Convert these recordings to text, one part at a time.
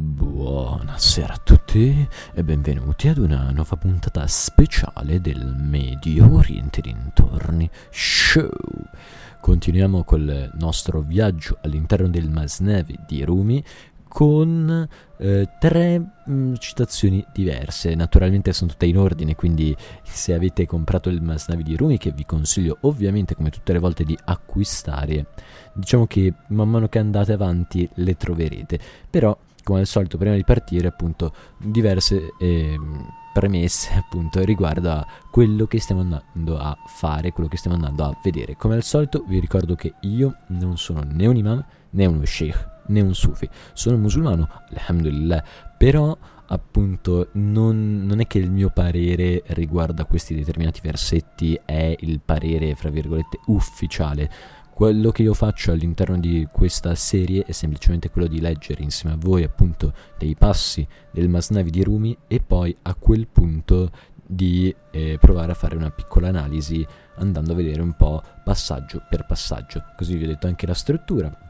Buonasera a tutti e benvenuti ad una nuova puntata speciale del Medio Oriente dintorni show. Continuiamo col nostro viaggio all'interno del Masnevi di Rumi con eh, tre mh, mm, citazioni diverse. Naturalmente sono tutte in ordine, quindi se avete comprato il Masnavi di Rumi, che vi consiglio ovviamente come tutte le volte di acquistare, diciamo che man mano che andate avanti le troverete. Però, come al solito, prima di partire, appunto, diverse... Eh, premesse appunto riguardo a quello che stiamo andando a fare, quello che stiamo andando a vedere. Come al solito vi ricordo che io non sono né un imam né uno sheikh, né un sufi. Sono musulmano, alhamdulillah, però appunto non, non, è che il mio parere riguardo a questi determinati versetti è il parere, fra virgolette, ufficiale. Quello che io faccio all'interno di questa serie è semplicemente quello di leggere insieme a voi appunto dei passi del Masnavi di Rumi e poi a quel punto di eh, provare a fare una piccola analisi andando a vedere un po' passaggio per passaggio. Così vi ho detto anche la struttura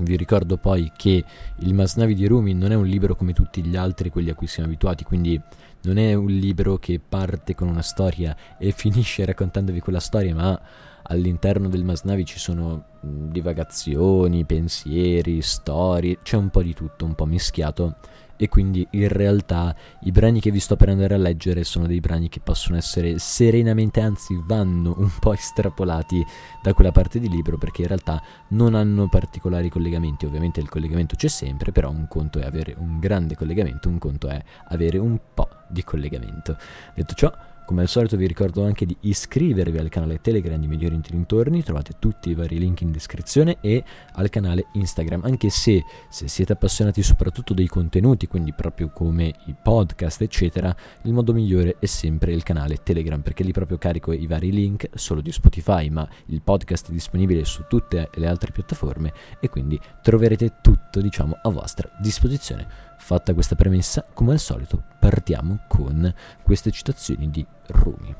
vi ricordo poi che il Masnavi di Rumi non è un libro come tutti gli altri, quelli a cui siamo abituati, quindi non è un libro che parte con una storia e finisce raccontandovi quella storia, ma all'interno del Masnavi ci sono divagazioni, pensieri, storie, c'è un po' di tutto, un po' mischiato e quindi in realtà i brani che vi sto per andare a leggere sono dei brani che possono essere serenamente, anzi vanno un po' estrapolati da quella parte di libro perché in realtà non hanno particolari collegamenti, ovviamente il collegamento c'è sempre, però un conto è avere un grande collegamento, un conto è avere un po' di collegamento. Detto ciò, come al solito vi ricordo anche di iscrivervi al canale Telegram di Migliori Inti Dintorni, trovate tutti i vari link in descrizione e al canale Instagram, anche se se siete appassionati soprattutto dei contenuti, quindi proprio come i podcast eccetera, il modo migliore è sempre il canale Telegram perché lì proprio carico i vari link solo di Spotify, ma il podcast è disponibile su tutte le altre piattaforme e quindi troverete tutto diciamo a vostra disposizione. Fatta questa premessa, come al solito, partiamo con queste citazioni di Rumi.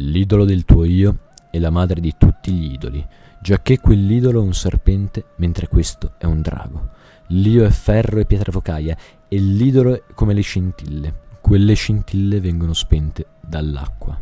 L'idolo del tuo io è la madre di tutti gli idoli, giacché quell'idolo è un serpente, mentre questo è un drago. L'io è ferro e pietra focaia, e l'idolo è come le scintille. Quelle scintille vengono spente dall'acqua.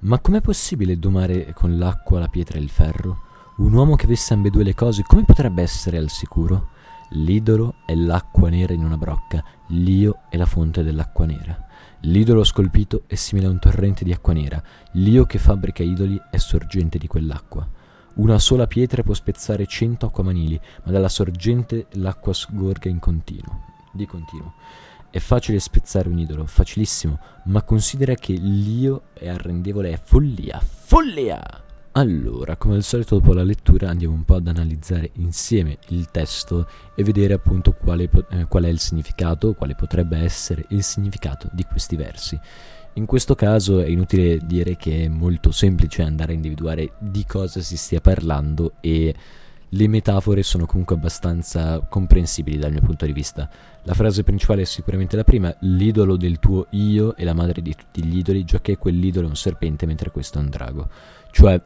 Ma com'è possibile domare con l'acqua la pietra e il ferro? Un uomo che avesse ambedue le cose, come potrebbe essere al sicuro? L'idolo è l'acqua nera in una brocca, l'io è la fonte dell'acqua nera. L'idolo scolpito è simile a un torrente di acqua nera, l'io che fabbrica idoli è sorgente di quell'acqua. Una sola pietra può spezzare cento acquamanili, ma dalla sorgente l'acqua sgorga in continuo, di continuo. È facile spezzare un idolo, facilissimo, ma considera che l'io è arrendevole, è follia, follia! Allora, come al solito dopo la lettura andiamo un po' ad analizzare insieme il testo e vedere appunto quale, eh, qual è il significato, quale potrebbe essere il significato di questi versi. In questo caso è inutile dire che è molto semplice andare a individuare di cosa si stia parlando e le metafore sono comunque abbastanza comprensibili dal mio punto di vista. La frase principale è sicuramente la prima, l'idolo del tuo io è la madre di tutti gli idoli, giacché quell'idolo è un serpente mentre questo è un drago. Cioè,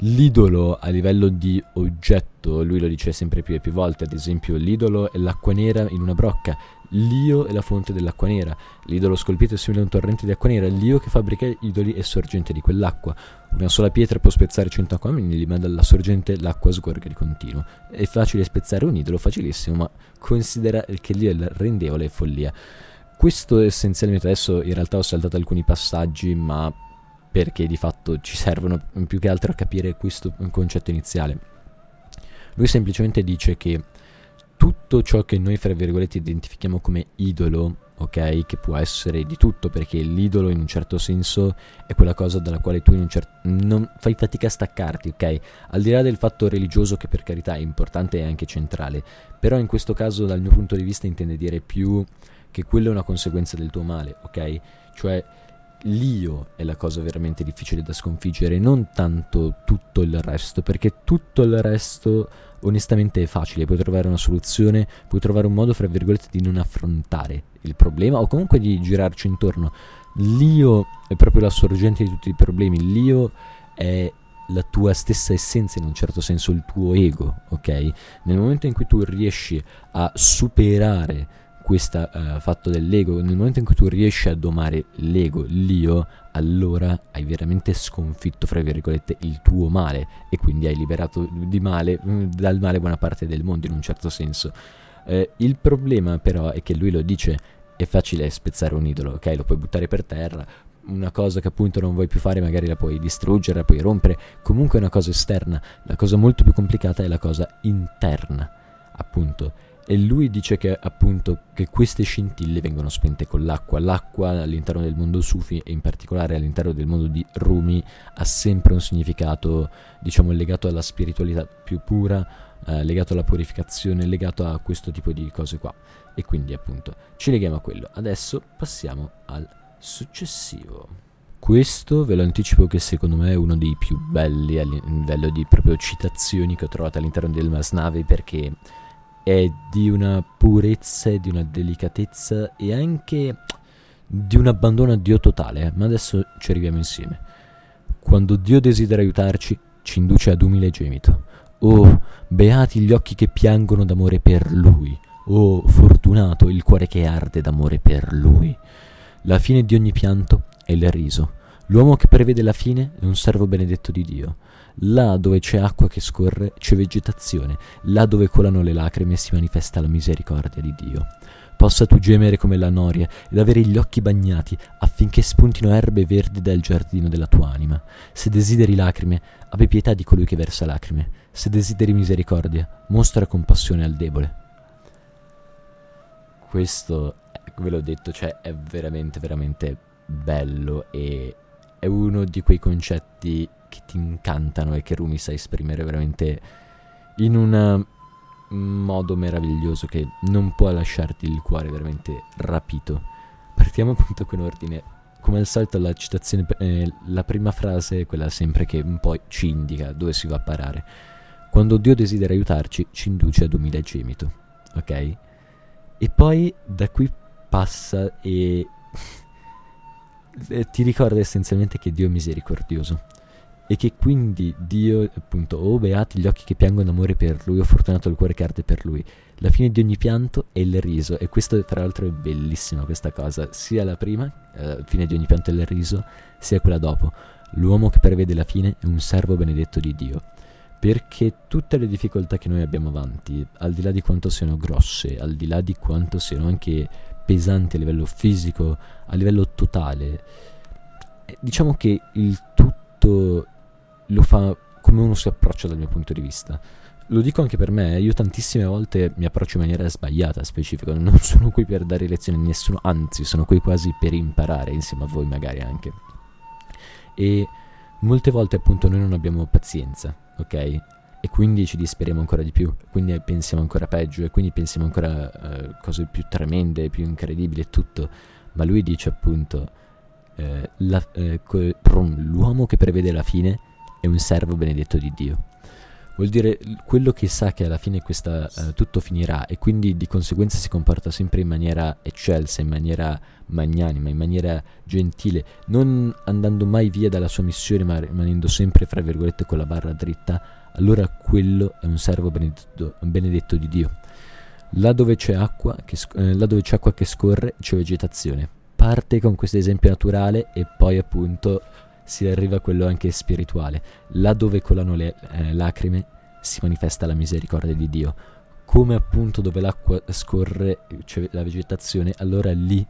l'idolo a livello di oggetto, lui lo dice sempre più e più volte, ad esempio l'idolo è l'acqua nera in una brocca, L'Io è la fonte dell'acqua nera. L'idolo scolpito è simile a un torrente di acqua nera. L'Io che fabbrica idoli è sorgente di quell'acqua. Una sola pietra può spezzare cento acquamini, ma dalla sorgente l'acqua sgorga di continuo. È facile spezzare un idolo, facilissimo, ma considera che l'Io è rendevole e follia. Questo essenzialmente adesso in realtà ho saltato alcuni passaggi, ma perché di fatto ci servono più che altro a capire questo concetto iniziale. Lui semplicemente dice che tutto ciò che noi, fra virgolette, identifichiamo come idolo, ok? Che può essere di tutto, perché l'idolo in un certo senso è quella cosa dalla quale tu cer- non fai fatica a staccarti, ok? Al di là del fatto religioso, che per carità è importante e anche centrale, però in questo caso, dal mio punto di vista, intende dire più che quello è una conseguenza del tuo male, ok? Cioè l'io è la cosa veramente difficile da sconfiggere, non tanto tutto il resto, perché tutto il resto onestamente è facile, puoi trovare una soluzione, puoi trovare un modo, fra virgolette, di non affrontare il problema o comunque di girarci intorno. L'io è proprio la sorgente di tutti i problemi, l'io è la tua stessa essenza, in un certo senso il tuo ego, ok? Nel momento in cui tu riesci a superare questo uh, fatto dell'ego, nel momento in cui tu riesci a domare l'ego, l'io, allora hai veramente sconfitto, fra virgolette, il tuo male. E quindi hai liberato male, mm, dal male buona parte del mondo in un certo senso. Eh, il problema però è che lui lo dice, è facile spezzare un idolo, ok? Lo puoi buttare per terra, una cosa che appunto non vuoi più fare magari la puoi distruggere, la puoi rompere, comunque è una cosa esterna, la cosa molto più complicata è la cosa interna, appunto e lui dice che appunto che queste scintille vengono spente con l'acqua. L'acqua all'interno del mondo Sufi e in particolare all'interno del mondo di Rumi ha sempre un significato, diciamo, legato alla spiritualità più pura, eh, legato alla purificazione, legato a questo tipo di cose qua. E quindi appunto ci leghiamo a quello. Adesso passiamo al successivo. Questo ve lo anticipo che secondo me è uno dei più belli a livello di proprio citazioni che ho trovato all'interno del Masnavi perché è di una purezza e di una delicatezza e anche di un abbandono a Dio totale, ma adesso ci arriviamo insieme. Quando Dio desidera aiutarci, ci induce ad umile gemito. Oh, beati gli occhi che piangono d'amore per Lui. Oh, fortunato il cuore che arde d'amore per Lui. La fine di ogni pianto è il riso. L'uomo che prevede la fine è un servo benedetto di Dio. Là dove c'è acqua che scorre c'è vegetazione, là dove colano le lacrime si manifesta la misericordia di Dio. Possa tu gemere come la noria ed avere gli occhi bagnati affinché spuntino erbe verdi dal giardino della tua anima. Se desideri lacrime, abbi pietà di colui che versa lacrime. Se desideri misericordia, mostra compassione al debole. Questo, ve l'ho detto, cioè è veramente, veramente bello e è uno di quei concetti che ti incantano e che Rumi sa esprimere veramente in un modo meraviglioso che non può lasciarti il cuore veramente rapito. Partiamo appunto con ordine. Come al solito la citazione, eh, la prima frase è quella sempre che un po' ci indica dove si va a parare. Quando Dio desidera aiutarci, ci induce ad umile gemito. Ok? E poi da qui passa e ti ricorda essenzialmente che Dio è misericordioso e che quindi Dio, appunto, oh beati gli occhi che piangono amore per lui, o oh, fortunato il cuore che arde per lui. La fine di ogni pianto è il riso, e questo tra l'altro è bellissima questa cosa, sia la prima, eh, fine di ogni pianto è il riso, sia quella dopo. L'uomo che prevede la fine è un servo benedetto di Dio. Perché tutte le difficoltà che noi abbiamo avanti, al di là di quanto siano grosse, al di là di quanto siano anche pesanti a livello fisico, a livello totale, eh, diciamo che il tutto lo fa come uno si approccia dal mio punto di vista. Lo dico anche per me, io tantissime volte mi approccio in maniera sbagliata, specifica, non sono qui per dare lezioni a nessuno, anzi sono qui quasi per imparare insieme a voi magari anche. E molte volte appunto noi non abbiamo pazienza, ok? E quindi ci disperiamo ancora di più, quindi pensiamo ancora peggio e quindi pensiamo ancora uh, cose più tremende, più incredibili e tutto. Ma lui dice appunto, eh, la, eh, l'uomo che prevede la fine è un servo benedetto di Dio. Vuol dire quello che sa che alla fine questa, uh, tutto finirà e quindi di conseguenza si comporta sempre in maniera eccelsa, in maniera magnanima, in maniera gentile, non andando mai via dalla sua missione ma rimanendo sempre, fra virgolette, con la barra dritta, allora quello è un servo benedetto, benedetto di Dio. Là dove c'è acqua che, eh, là dove c'è, acqua che scorre c'è vegetazione. Parte con questo esempio naturale e poi appunto si arriva a quello anche spirituale. Là dove colano le eh, lacrime si manifesta la misericordia di Dio. Come appunto dove l'acqua scorre c'è la vegetazione, allora lì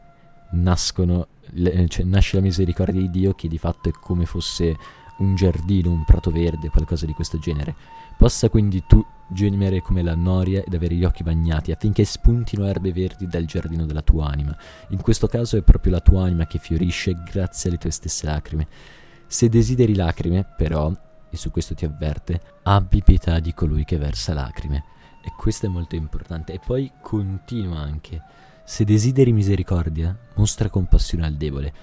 nascono, le, cioè, nasce la misericordia di Dio che di fatto è come fosse un giardino, un prato verde, qualcosa di questo genere. Possa quindi tu gemere come la noria ed avere gli occhi bagnati affinché spuntino erbe verdi dal giardino della tua anima. In questo caso è proprio la tua anima che fiorisce grazie alle tue stesse lacrime. Se desideri lacrime, però, e su questo ti avverte, abbi pietà di colui che versa lacrime. E questo è molto importante. E poi continua anche. Se desideri misericordia, mostra compassione al debole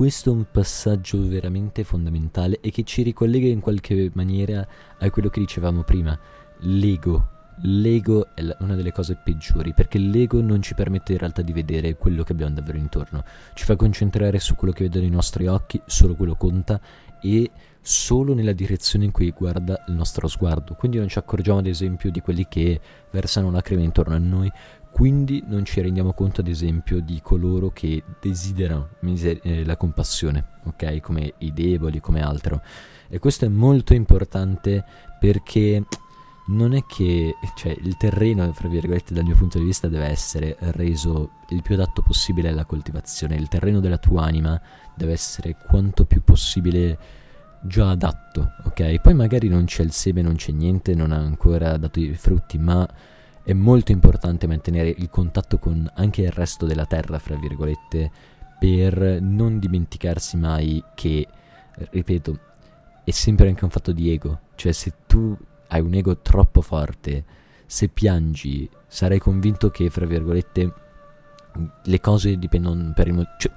questo è un passaggio veramente fondamentale e che ci ricollega in qualche maniera a quello che dicevamo prima. L'ego. L'ego è la, una delle cose peggiori perché l'ego non ci permette in realtà di vedere quello che abbiamo davvero intorno. Ci fa concentrare su quello che vedono i nostri occhi, solo quello conta e solo nella direzione in cui guarda il nostro sguardo. Quindi non ci accorgiamo ad esempio di quelli che versano lacrime intorno a noi, quindi non ci rendiamo conto, ad esempio, di coloro che desiderano miser- eh, la compassione, ok? Come i deboli, come altro. E questo è molto importante perché non è che cioè, il terreno, fra virgolette, dal mio punto di vista, deve essere reso il più adatto possibile alla coltivazione. Il terreno della tua anima deve essere quanto più possibile già adatto, ok? Poi magari non c'è il seme, non c'è niente, non ha ancora dato i frutti, ma è molto importante mantenere il contatto con anche il resto della terra, fra virgolette, per non dimenticarsi mai che, ripeto, è sempre anche un fatto di ego. Cioè, se tu hai un ego troppo forte, se piangi, sarai convinto che, fra virgolette, le cose dipendono per il motivo. Cioè,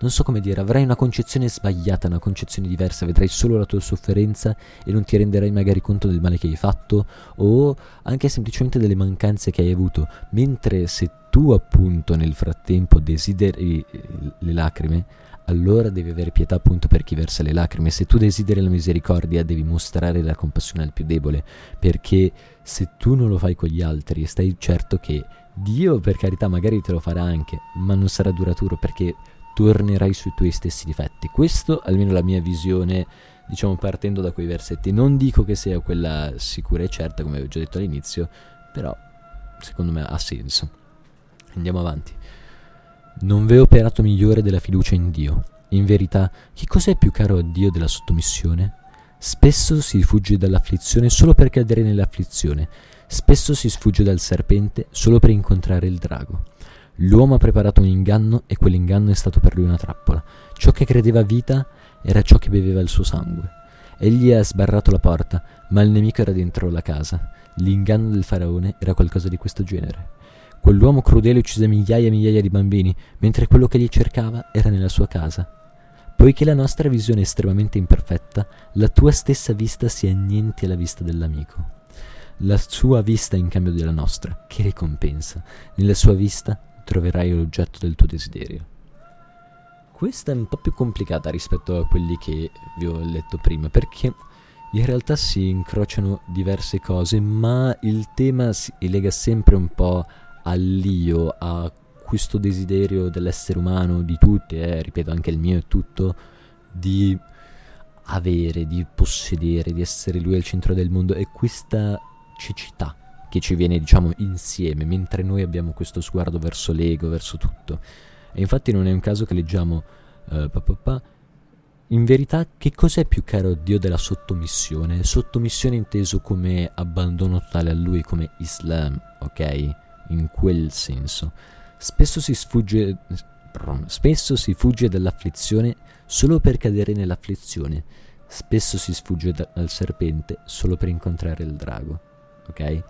non so come dire, avrai una concezione sbagliata, una concezione diversa, vedrai solo la tua sofferenza e non ti renderai magari conto del male che hai fatto o anche semplicemente delle mancanze che hai avuto. Mentre se tu appunto nel frattempo desideri eh, le lacrime, allora devi avere pietà appunto per chi versa le lacrime. Se tu desideri la misericordia, devi mostrare la compassione al più debole, perché se tu non lo fai con gli altri, stai certo che Dio per carità magari te lo farà anche, ma non sarà duraturo perché tornerai sui tuoi stessi difetti. Questo almeno la mia visione, diciamo partendo da quei versetti. Non dico che sia quella sicura e certa, come ho già detto all'inizio, però secondo me ha senso. Andiamo avanti. Non v'è operato migliore della fiducia in Dio. In verità, che cos'è più caro a Dio della sottomissione? Spesso si fugge dall'afflizione solo per cadere nell'afflizione Spesso si sfugge dal serpente solo per incontrare il drago. L'uomo ha preparato un inganno e quell'inganno è stato per lui una trappola. Ciò che credeva vita era ciò che beveva il suo sangue. Egli ha sbarrato la porta, ma il nemico era dentro la casa. L'inganno del faraone era qualcosa di questo genere. Quell'uomo crudele uccise migliaia e migliaia di bambini, mentre quello che gli cercava era nella sua casa. Poiché la nostra visione è estremamente imperfetta, la tua stessa vista si annienti alla vista dell'amico la sua vista in cambio della nostra. Che ricompensa! Nella sua vista troverai l'oggetto del tuo desiderio. Questa è un po' più complicata rispetto a quelli che vi ho letto prima, perché in realtà si incrociano diverse cose, ma il tema si lega sempre un po' all'io, a questo desiderio dell'essere umano, di tutti, eh, ripeto anche il mio e tutto, di avere, di possedere, di essere lui al centro del mondo e questa cecità che ci viene, diciamo, insieme, mentre noi abbiamo questo sguardo verso l'ego, verso tutto. E infatti non è un caso che leggiamo uh, pa, pa, pa, in verità, che cos'è più caro a Dio della sottomissione? Sottomissione inteso come abbandono totale a Lui, come Islam, ok? In quel senso. Spesso si sfugge, spesso si fugge dall'afflizione solo per cadere nell'afflizione. Spesso si sfugge dal serpente solo per incontrare il drago ok?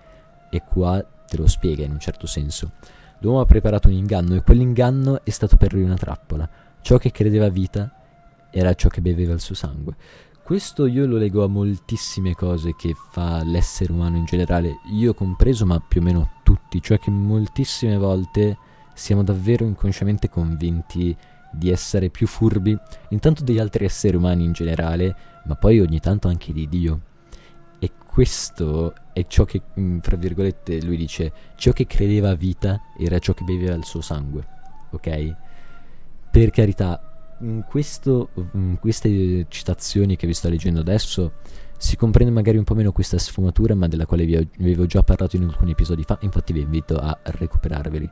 E qua te lo spiega in un certo senso. L'uomo ha preparato un inganno e quell'inganno è stato per lui una trappola. Ciò che credeva vita era ciò che beveva il suo sangue. Questo io lo leggo a moltissime cose che fa l'essere umano in generale, io compreso, ma più o meno tutti, cioè che moltissime volte siamo davvero inconsciamente convinti di essere più furbi, intanto degli altri esseri umani in generale, ma poi ogni tanto anche di Dio E questo è ciò che, mm, fra virgolette, lui dice, ciò che credeva vita era ciò che beveva il suo sangue, ok? Per carità, in, questo, in queste citazioni che vi sto leggendo adesso si comprende magari un po' meno questa sfumatura, ma della quale vi avevo già parlato in alcuni episodi fa, infatti vi invito a recuperarveli.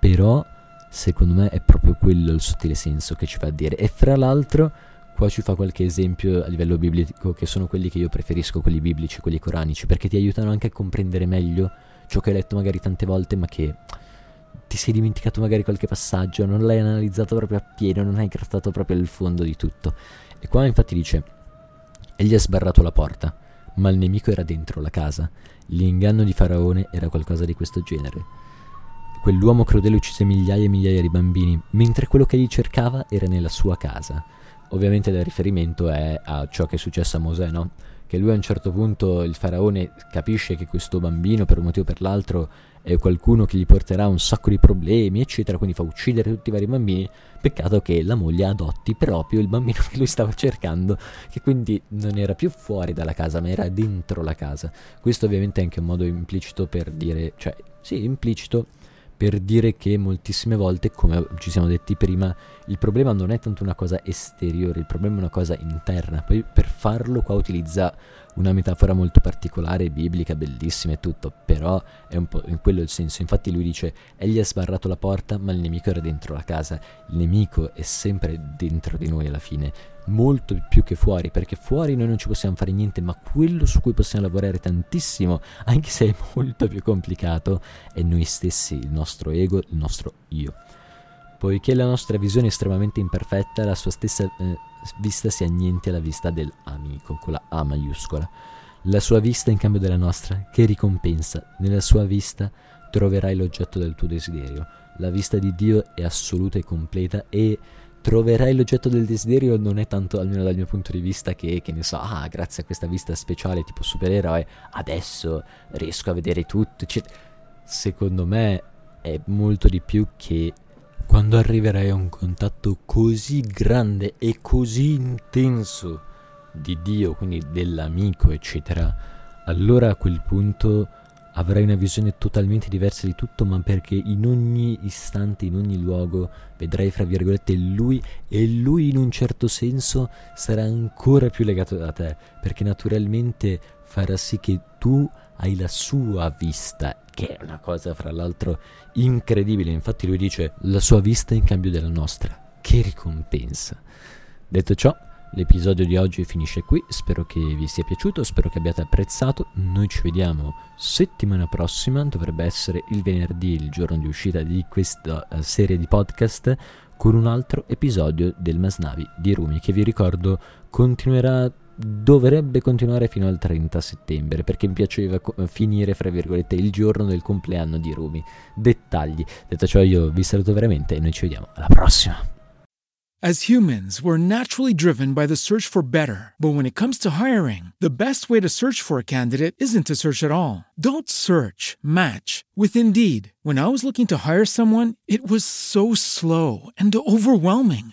Però, secondo me, è proprio quello il sottile senso che ci fa dire. E fra l'altro Qua ci fa qualche esempio a livello biblico, che sono quelli che io preferisco, quelli biblici, quelli coranici, perché ti aiutano anche a comprendere meglio ciò che hai letto magari tante volte, ma che ti sei dimenticato magari qualche passaggio, non l'hai analizzato proprio appieno, non hai grattato proprio il fondo di tutto. E qua infatti dice, egli ha sbarrato la porta, ma il nemico era dentro la casa. L'inganno di Faraone era qualcosa di questo genere. Quell'uomo crudele uccise migliaia e migliaia di bambini, mentre quello che egli cercava era nella sua casa. Ovviamente il riferimento è a ciò che è successo a Mosè, no? Che lui a un certo punto, il faraone, capisce che questo bambino, per un motivo o per l'altro, è qualcuno che gli porterà un sacco di problemi, eccetera, quindi fa uccidere tutti i vari bambini. Peccato che la moglie adotti proprio il bambino che lui stava cercando, che quindi non era più fuori dalla casa, ma era dentro la casa. Questo ovviamente è anche un modo implicito per dire, cioè, sì, implicito per dire che moltissime volte, come ci siamo detti prima, il problema non è tanto una cosa esteriore, il problema è una cosa interna. Poi per farlo qua utilizza una metafora molto particolare, biblica, bellissima e tutto, però è un po' in quello il senso. Infatti lui dice, egli ha sbarrato la porta, ma il nemico era dentro la casa. Il nemico è sempre dentro di noi alla fine molto più che fuori, perché fuori noi non ci possiamo fare niente, ma quello su cui possiamo lavorare tantissimo, anche se è molto più complicato, è noi stessi, il nostro ego, il nostro io. Poiché la nostra visione è estremamente imperfetta, la sua stessa eh, vista si anniente alla vista dell'amico, con la A maiuscola. La sua vista in cambio della nostra, che ricompensa, nella sua vista troverai l'oggetto del tuo desiderio. La vista di Dio è assoluta e completa e troverai l'oggetto del desiderio non è tanto, almeno dal mio punto di vista, che, che ne so, ah, grazie a questa vista speciale tipo supereroe, adesso riesco a vedere tutto. Cioè, secondo me è molto di più che quando arriverai a un contatto così grande e così intenso di Dio, quindi dell'amico, eccetera, allora a quel punto avrai una visione totalmente diversa di tutto, ma perché in ogni istante, in ogni luogo, vedrai fra virgolette lui e lui in un certo senso sarà ancora più legato da te, perché naturalmente farà sì che tu hai la sua vista, che è una cosa fra l'altro incredibile. Infatti lui dice la sua vista in cambio della nostra. Che ricompensa. Detto ciò, L'episodio di oggi finisce qui, spero che vi sia piaciuto, spero che abbiate apprezzato. Noi ci vediamo settimana prossima, dovrebbe essere il venerdì, il giorno di uscita di questa uh, serie di podcast, con un altro episodio del Masnavi di Rumi, che vi ricordo continuerà dovrebbe continuare fino al 30 settembre perché mi piaceva finire fra virgolette il giorno del compleanno di Rumi dettagli detto ciò io vi saluto veramente e noi ci vediamo alla prossima As humans, we're naturally driven by the search for better. But when it comes to hiring, the best way to search for a candidate isn't to search at all. Don't search, match with Indeed. When I was looking to hire someone, it was so slow and overwhelming.